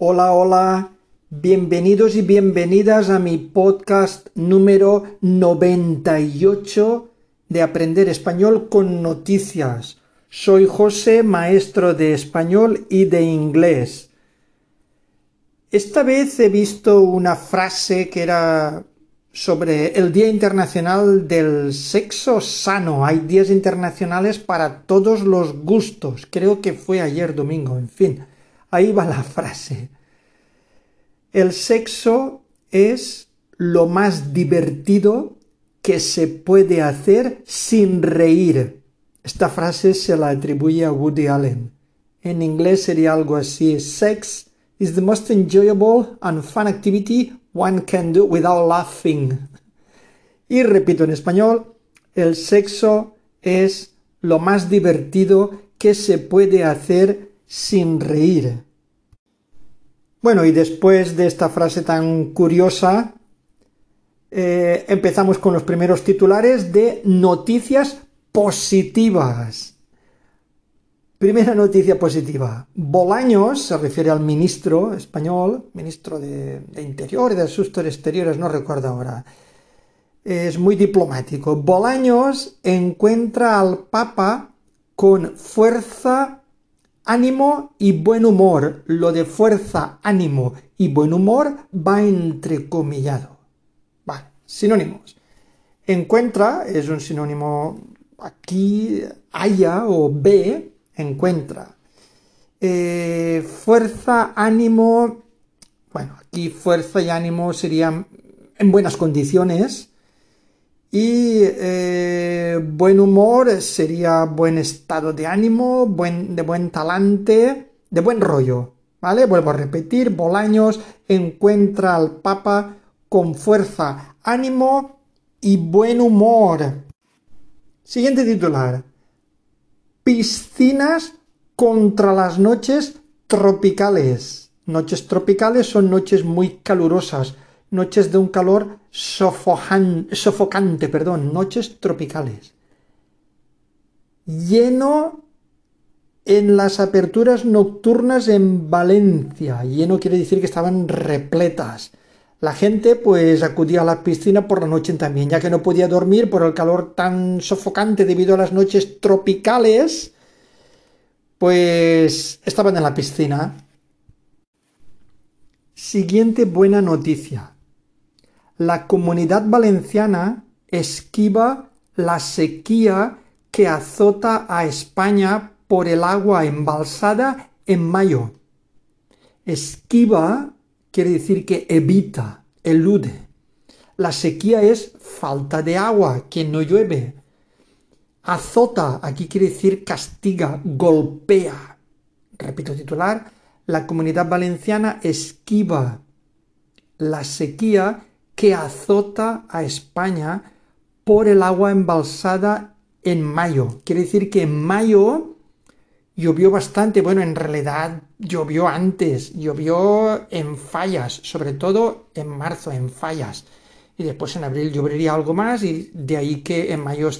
Hola, hola, bienvenidos y bienvenidas a mi podcast número 98 de Aprender Español con Noticias. Soy José, maestro de español y de inglés. Esta vez he visto una frase que era sobre el Día Internacional del Sexo Sano. Hay días internacionales para todos los gustos. Creo que fue ayer domingo, en fin. Ahí va la frase. El sexo es lo más divertido que se puede hacer sin reír. Esta frase se la atribuye a Woody Allen. En inglés sería algo así. Sex is the most enjoyable and fun activity one can do without laughing. Y repito en español, el sexo es lo más divertido que se puede hacer sin reír. Bueno, y después de esta frase tan curiosa, eh, empezamos con los primeros titulares de noticias positivas. Primera noticia positiva. Bolaños, se refiere al ministro español, ministro de, Interior y de Asuntos Exteriores, no recuerdo ahora. Es muy diplomático. Bolaños encuentra al Papa con fuerza, ánimo y buen humor. Lo de fuerza, ánimo y buen humor va entrecomillado. Va, sinónimos. Encuentra es un sinónimo aquí, haya o ve encuentra. Eh, fuerza, ánimo, bueno, aquí fuerza y ánimo serían en buenas condiciones. Y eh, buen humor sería buen estado de ánimo, buen, de buen talante, de buen rollo. ¿Vale? Vuelvo a repetir, Bolaños encuentra al Papa con fuerza, ánimo y buen humor. Siguiente titular piscinas contra las noches tropicales. Noches tropicales son noches muy calurosas, noches de un calor sofocante, perdón, noches tropicales. Lleno en las aperturas nocturnas en Valencia. Lleno quiere decir que estaban repletas. La gente pues acudía a la piscina por la noche también, ya que no podía dormir por el calor tan sofocante debido a las noches tropicales, pues estaban en la piscina. Siguiente buena noticia. La comunidad valenciana esquiva la sequía que azota a España por el agua embalsada en mayo. Esquiva quiere decir que evita, elude. La sequía es falta de agua, que no llueve. Azota, aquí quiere decir castiga, golpea. Repito titular, la comunidad valenciana esquiva la sequía que azota a España por el agua embalsada en mayo. Quiere decir que en mayo llovió bastante, bueno, en realidad llovió antes, llovió en fallas, sobre todo en marzo, en fallas. Y después en abril llovería algo más y de ahí que en mayo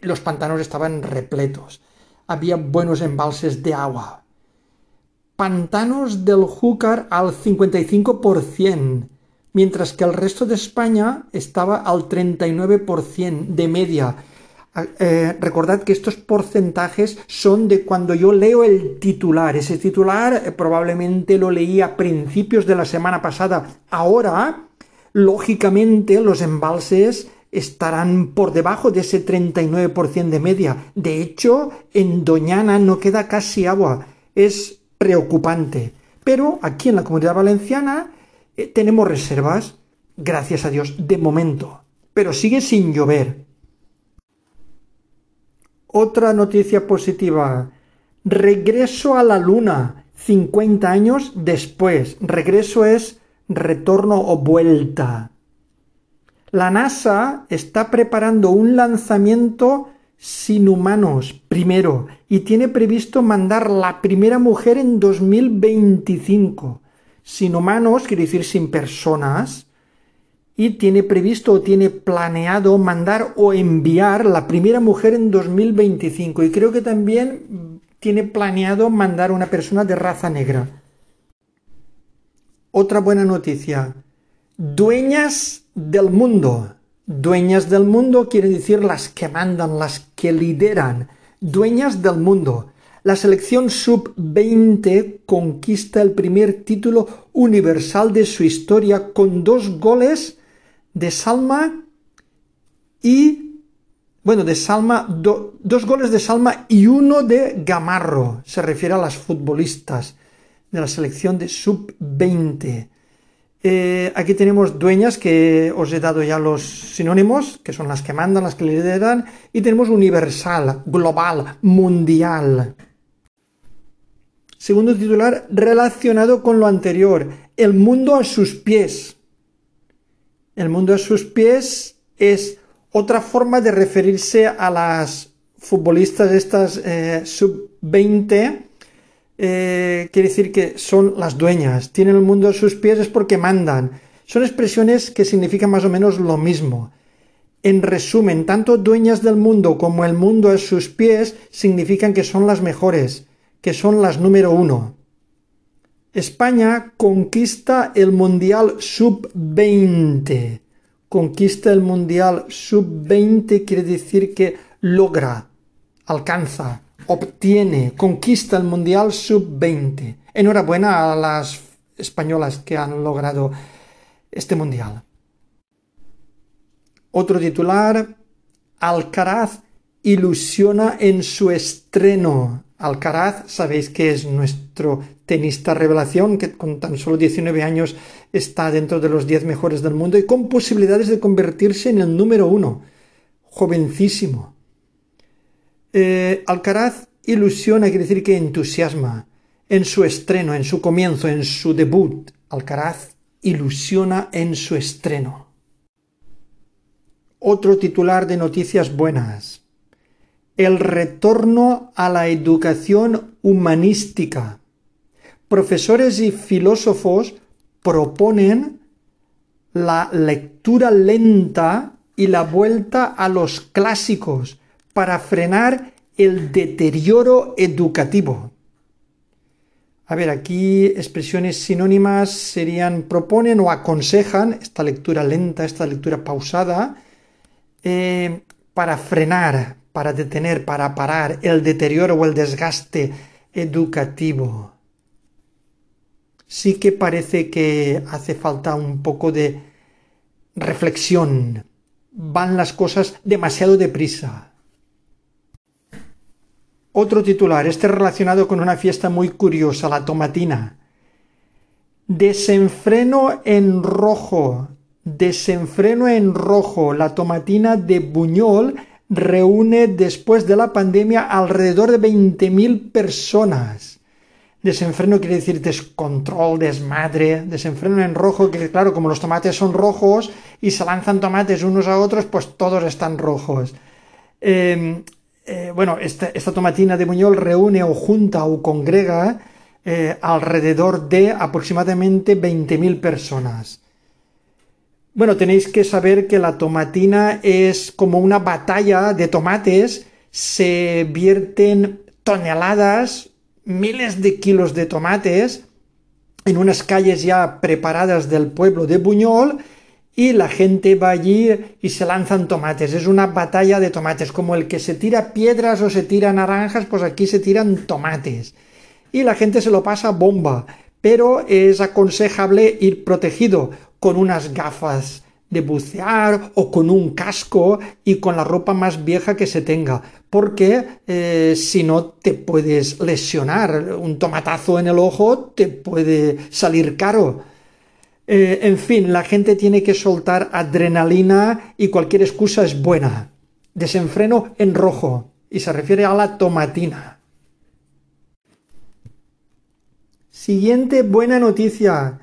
los pantanos estaban repletos. Había buenos embalses de agua. Pantanos del Júcar al 55%, mientras que el resto de España estaba al 39% de media eh, recordad que estos porcentajes son de cuando yo leo el titular. Ese titular eh, probablemente lo leí a principios de la semana pasada. Ahora, lógicamente, los embalses estarán por debajo de ese 39% de media. De hecho, en Doñana no queda casi agua. Es preocupante. Pero aquí en la comunidad valenciana eh, tenemos reservas, gracias a Dios, de momento. Pero sigue sin llover. Otra noticia positiva. Regreso a la Luna. 50 años después. Regreso es retorno o vuelta. La NASA está preparando un lanzamiento sin humanos primero y tiene previsto mandar la primera mujer en 2025. Sin humanos quiere decir sin personas y tiene previsto o tiene planeado mandar o enviar la primera mujer en 2025 y creo que también tiene planeado mandar una persona de raza negra. Otra buena noticia. Dueñas del mundo. Dueñas del mundo quiere decir las que mandan, las que lideran. Dueñas del mundo. La selección sub-20 conquista el primer título universal de su historia con dos goles de Salma y bueno, de Salma, dos goles de Salma y uno de Gamarro. Se refiere a las futbolistas de la selección de sub-20. Eh, aquí tenemos dueñas que os he dado ya los sinónimos, que son las que mandan, las que lideran, y tenemos universal, global, mundial. Segundo titular relacionado con lo anterior, el mundo a sus pies. El mundo a sus pies es otra forma de referirse a las futbolistas estas eh, sub-20. Eh, quiere decir que son las dueñas, tienen el mundo a sus pies es porque mandan. Son expresiones que significan más o menos lo mismo. En resumen, tanto dueñas del mundo como el mundo a sus pies significan que son las mejores que son las número uno. España conquista el Mundial Sub-20. Conquista el Mundial Sub-20 quiere decir que logra, alcanza, obtiene, conquista el Mundial Sub-20. Enhorabuena a las españolas que han logrado este Mundial. Otro titular, Alcaraz ilusiona en su estreno. Alcaraz, sabéis que es nuestro tenista revelación, que con tan solo 19 años está dentro de los 10 mejores del mundo y con posibilidades de convertirse en el número uno. Jovencísimo. Eh, Alcaraz ilusiona, quiere decir que entusiasma. En su estreno, en su comienzo, en su debut. Alcaraz ilusiona en su estreno. Otro titular de noticias buenas el retorno a la educación humanística. Profesores y filósofos proponen la lectura lenta y la vuelta a los clásicos para frenar el deterioro educativo. A ver, aquí expresiones sinónimas serían proponen o aconsejan esta lectura lenta, esta lectura pausada, eh, para frenar, para detener, para parar el deterioro o el desgaste educativo. Sí que parece que hace falta un poco de reflexión. Van las cosas demasiado deprisa. Otro titular, este relacionado con una fiesta muy curiosa, la tomatina. Desenfreno en rojo. Desenfreno en rojo. La tomatina de Buñol reúne después de la pandemia alrededor de 20.000 personas. Desenfreno quiere decir descontrol, desmadre, desenfreno en rojo, que claro, como los tomates son rojos y se lanzan tomates unos a otros, pues todos están rojos. Em, eh, bueno, esta, tomatina de Buñol reúne o junta o congrega eh, alrededor de aproximadamente 20.000 personas. Bueno, tenéis que saber que la tomatina es como una batalla de tomates, se vierten toneladas, miles de kilos de tomates en unas calles ya preparadas del pueblo de Buñol y la gente va allí y se lanzan tomates. Es una batalla de tomates, como el que se tira piedras o se tira naranjas, pues aquí se tiran tomates. Y la gente se lo pasa bomba, pero es aconsejable ir protegido con unas gafas de bucear o con un casco y con la ropa más vieja que se tenga, porque eh, si no te puedes lesionar, un tomatazo en el ojo te puede salir caro. Eh, en fin, la gente tiene que soltar adrenalina y cualquier excusa es buena. Desenfreno en rojo y se refiere a la tomatina. Siguiente buena noticia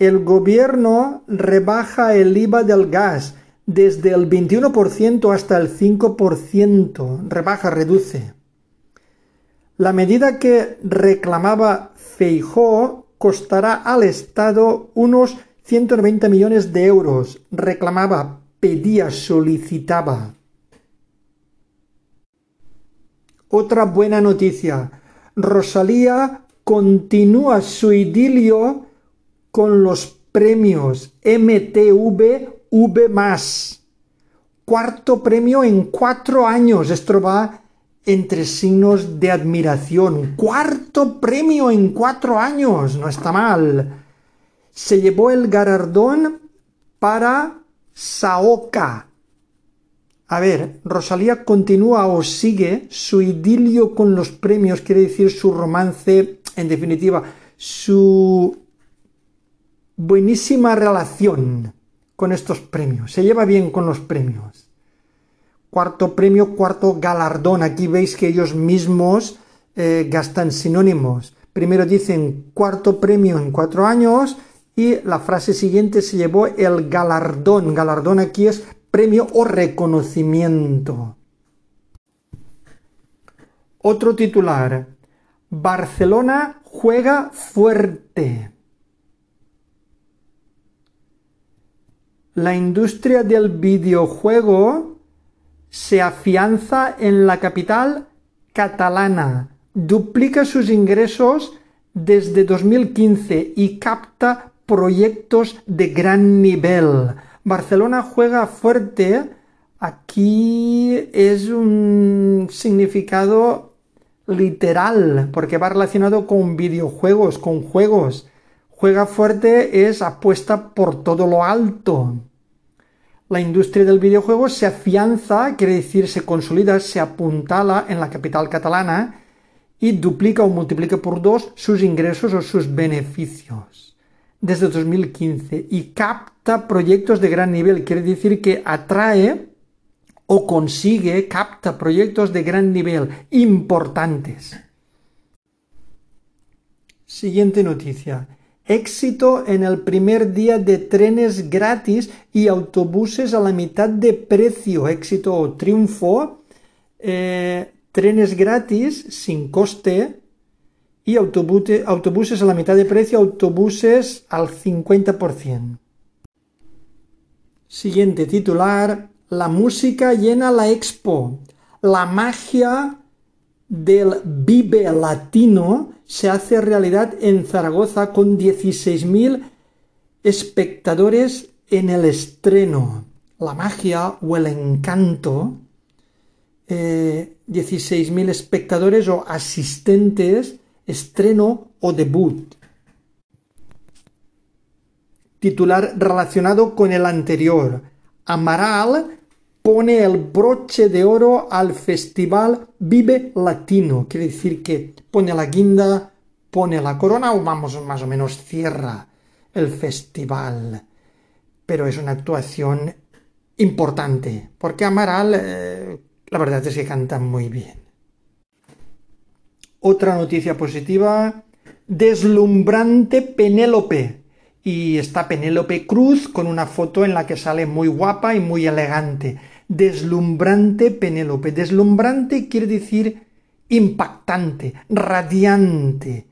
el gobierno rebaja el IVA del gas desde el 21% hasta el 5%. Rebaja, reduce. La medida que reclamaba Feijó costará al Estado unos 190 millones de euros. Reclamaba, pedía, solicitaba. Otra buena noticia. Rosalía continúa su idilio con los premios MTV V+. Cuarto premio en cuatro años. Esto va entre signos de admiración. Cuarto premio en cuatro años. No está mal. Se llevó el galardón para Saoka. A ver, Rosalía continúa o sigue su idilio con los premios, quiere decir su romance, en definitiva, su buenísima relación con estos premios. Se lleva bien con los premios. Cuarto premio, cuarto galardón. Aquí veis que ellos mismos eh, gastan sinónimos. Primero dicen cuarto premio en cuatro años y la frase siguiente se llevó el galardón. Galardón aquí es premio o reconocimiento. Otro titular. Barcelona juega fuerte. La industria del videojuego se afianza en la capital catalana, duplica sus ingresos desde 2015 y capta proyectos de gran nivel. Barcelona juega fuerte. Aquí es un significado literal, porque va relacionado con videojuegos, con juegos. Juega fuerte es apuesta por todo lo alto. La industria del videojuego se afianza, quiere decir se consolida, se apuntala en la capital catalana y duplica o multiplica por dos sus ingresos o sus beneficios desde 2015 y capta proyectos de gran nivel. Quiere decir que atrae o consigue, capta proyectos de gran nivel, importantes. Siguiente noticia. Éxito en el primer día de trenes gratis y autobuses a la mitad de precio. Éxito o triunfo. Eh, trenes gratis sin coste y autobuses a la mitad de precio, autobuses al 50%. Siguiente titular, la música llena la expo. La magia del Vive Latino se hace realidad en Zaragoza con 16.000 espectadores en el estreno. La magia o el encanto, 16.000 eh, espectadores o asistentes estreno o debut. Titular relacionado con el anterior. Amaral pone el broche de oro al festival Vive Latino. Quiere decir que pone la guinda, pone la corona o vamos más o menos cierra el festival. Pero es una actuación importante, porque Amaral, eh, la verdad es que canta muy bien. Otra noticia positiva, deslumbrante Penélope. Y está Penélope Cruz con una foto en la que sale muy guapa y muy elegante. Deslumbrante Penélope. Deslumbrante quiere decir impactante, radiante.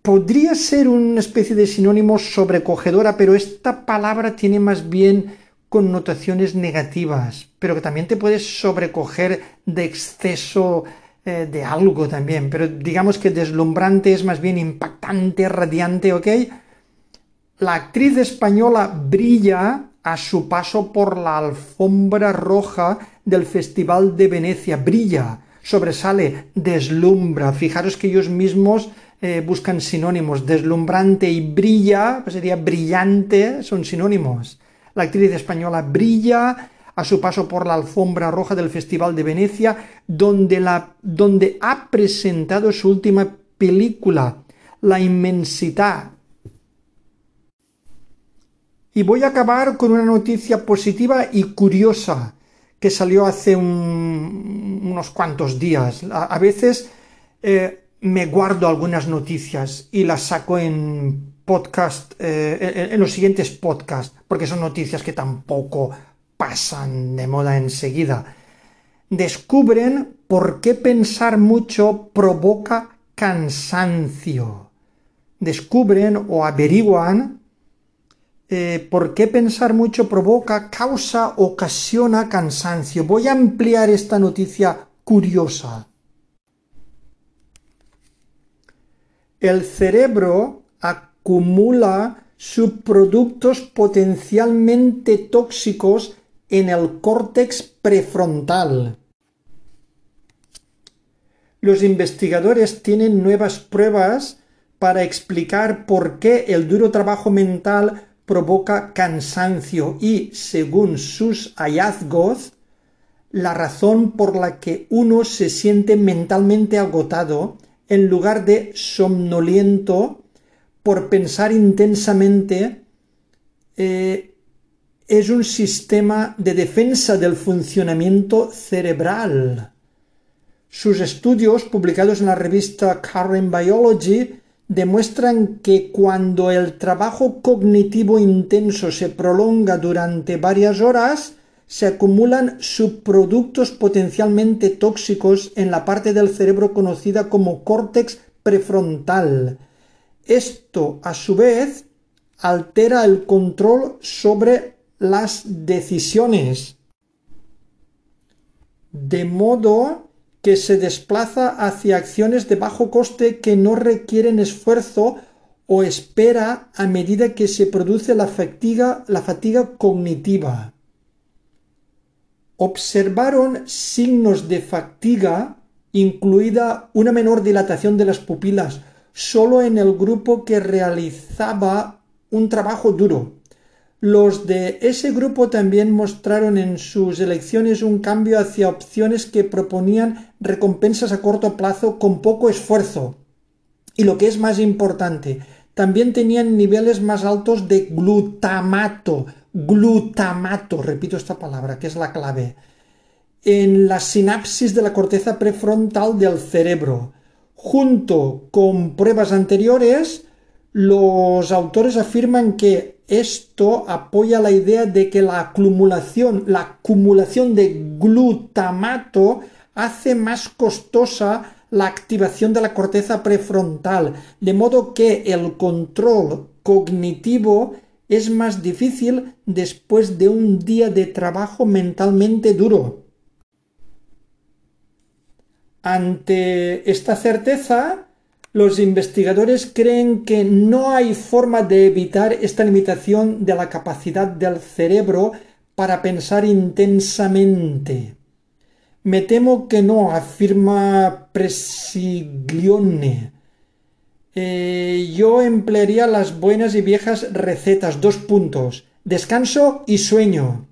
Podría ser una especie de sinónimo sobrecogedora, pero esta palabra tiene más bien connotaciones negativas, pero que también te puedes sobrecoger de exceso eh, de algo también, pero digamos que deslumbrante es más bien impactante, radiante, ¿ok? La actriz española brilla a su paso por la alfombra roja del Festival de Venecia, brilla, sobresale, deslumbra. Fijaros que ellos mismos eh, buscan sinónimos, deslumbrante y brilla, pues sería brillante, son sinónimos. La actriz española brilla a su paso por la alfombra roja del Festival de Venecia, donde, la, donde ha presentado su última película, La inmensidad. Y voy a acabar con una noticia positiva y curiosa que salió hace unos cuantos días. A, veces eh, me guardo algunas noticias y las saco en podcast, eh, en los siguientes podcasts, porque son noticias que tampoco pasan de moda enseguida. Descubren por qué pensar mucho provoca cansancio. Descubren o averiguan eh, por qué pensar mucho provoca, causa, ocasiona cansancio. Voy a ampliar esta noticia curiosa. El cerebro acumula subproductos potencialmente tóxicos en el córtex prefrontal. Los investigadores tienen nuevas pruebas para explicar por qué el duro trabajo mental provoca cansancio y, según sus hallazgos, la razón por la que uno se siente mentalmente agotado en lugar de somnoliento por pensar intensamente eh, es un sistema de defensa del funcionamiento cerebral. Sus estudios, publicados en la revista Current Biology, demuestran que cuando el trabajo cognitivo intenso se prolonga durante varias horas, se acumulan subproductos potencialmente tóxicos en la parte del cerebro conocida como córtex prefrontal. Esto, a su vez, altera el control sobre las decisiones. De modo que se desplaza hacia acciones de bajo coste que no requieren esfuerzo o espera a medida que se produce la fatiga, cognitiva. Observaron signos de fatiga, incluida una menor dilatación de las pupilas, solo en el grupo que realizaba un trabajo duro. Los de ese grupo también mostraron en sus elecciones un cambio hacia opciones que proponían recompensas a corto plazo con poco esfuerzo. Y lo que es más importante, también tenían niveles más altos de glutamato, glutamato, repito esta palabra, que es la clave, en la sinapsis de la corteza prefrontal del cerebro. Junto con pruebas anteriores, los autores afirman que esto apoya la idea de que la acumulación, la acumulación de glutamato hace más costosa la activación de la corteza prefrontal, de modo que el control cognitivo es más difícil después de un día de trabajo mentalmente duro. Ante esta certeza, los investigadores creen que no hay forma de evitar esta limitación de la capacidad del cerebro para pensar intensamente. Me temo que no, afirma Presiglione. Eh, yo emplearía las buenas y viejas recetas, dos puntos, descanso y sueño.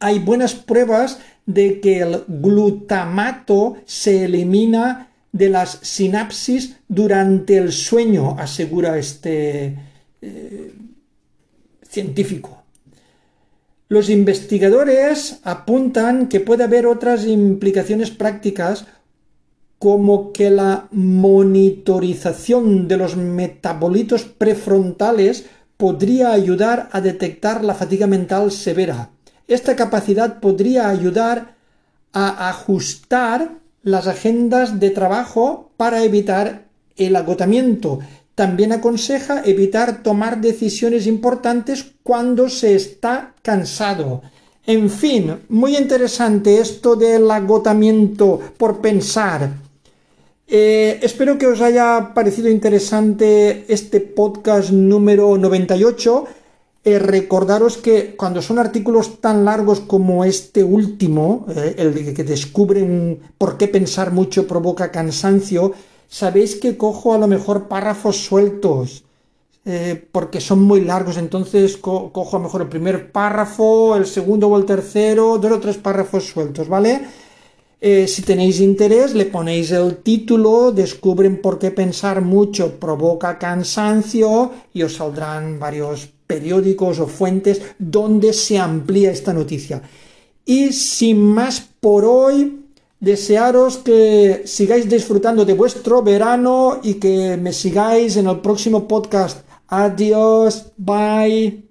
Hay buenas pruebas de que el glutamato se elimina de las sinapsis durante el sueño, asegura este eh, científico. Los investigadores apuntan que puede haber otras implicaciones prácticas como que la monitorización de los metabolitos prefrontales podría ayudar a detectar la fatiga mental severa. Esta capacidad podría ayudar a ajustar las agendas de trabajo para evitar el agotamiento. También aconseja evitar tomar decisiones importantes cuando se está cansado. En fin, muy interesante esto del agotamiento por pensar. Eh, espero que os haya parecido interesante este podcast número 98. Eh, recordaros que cuando son artículos tan largos como este último, eh, el que descubren por qué pensar mucho provoca cansancio, sabéis que cojo a lo mejor párrafos sueltos, eh, porque son muy largos, entonces cojo a lo mejor el primer párrafo, el segundo o el tercero, dos o tres párrafos sueltos, ¿vale? si tenéis interés, le ponéis el título, descubren por qué pensar mucho provoca cansancio y os saldrán varios periódicos o fuentes donde se amplía esta noticia. Y sin más por hoy, desearos que sigáis disfrutando de vuestro verano y que me sigáis en el próximo podcast. Adiós, bye.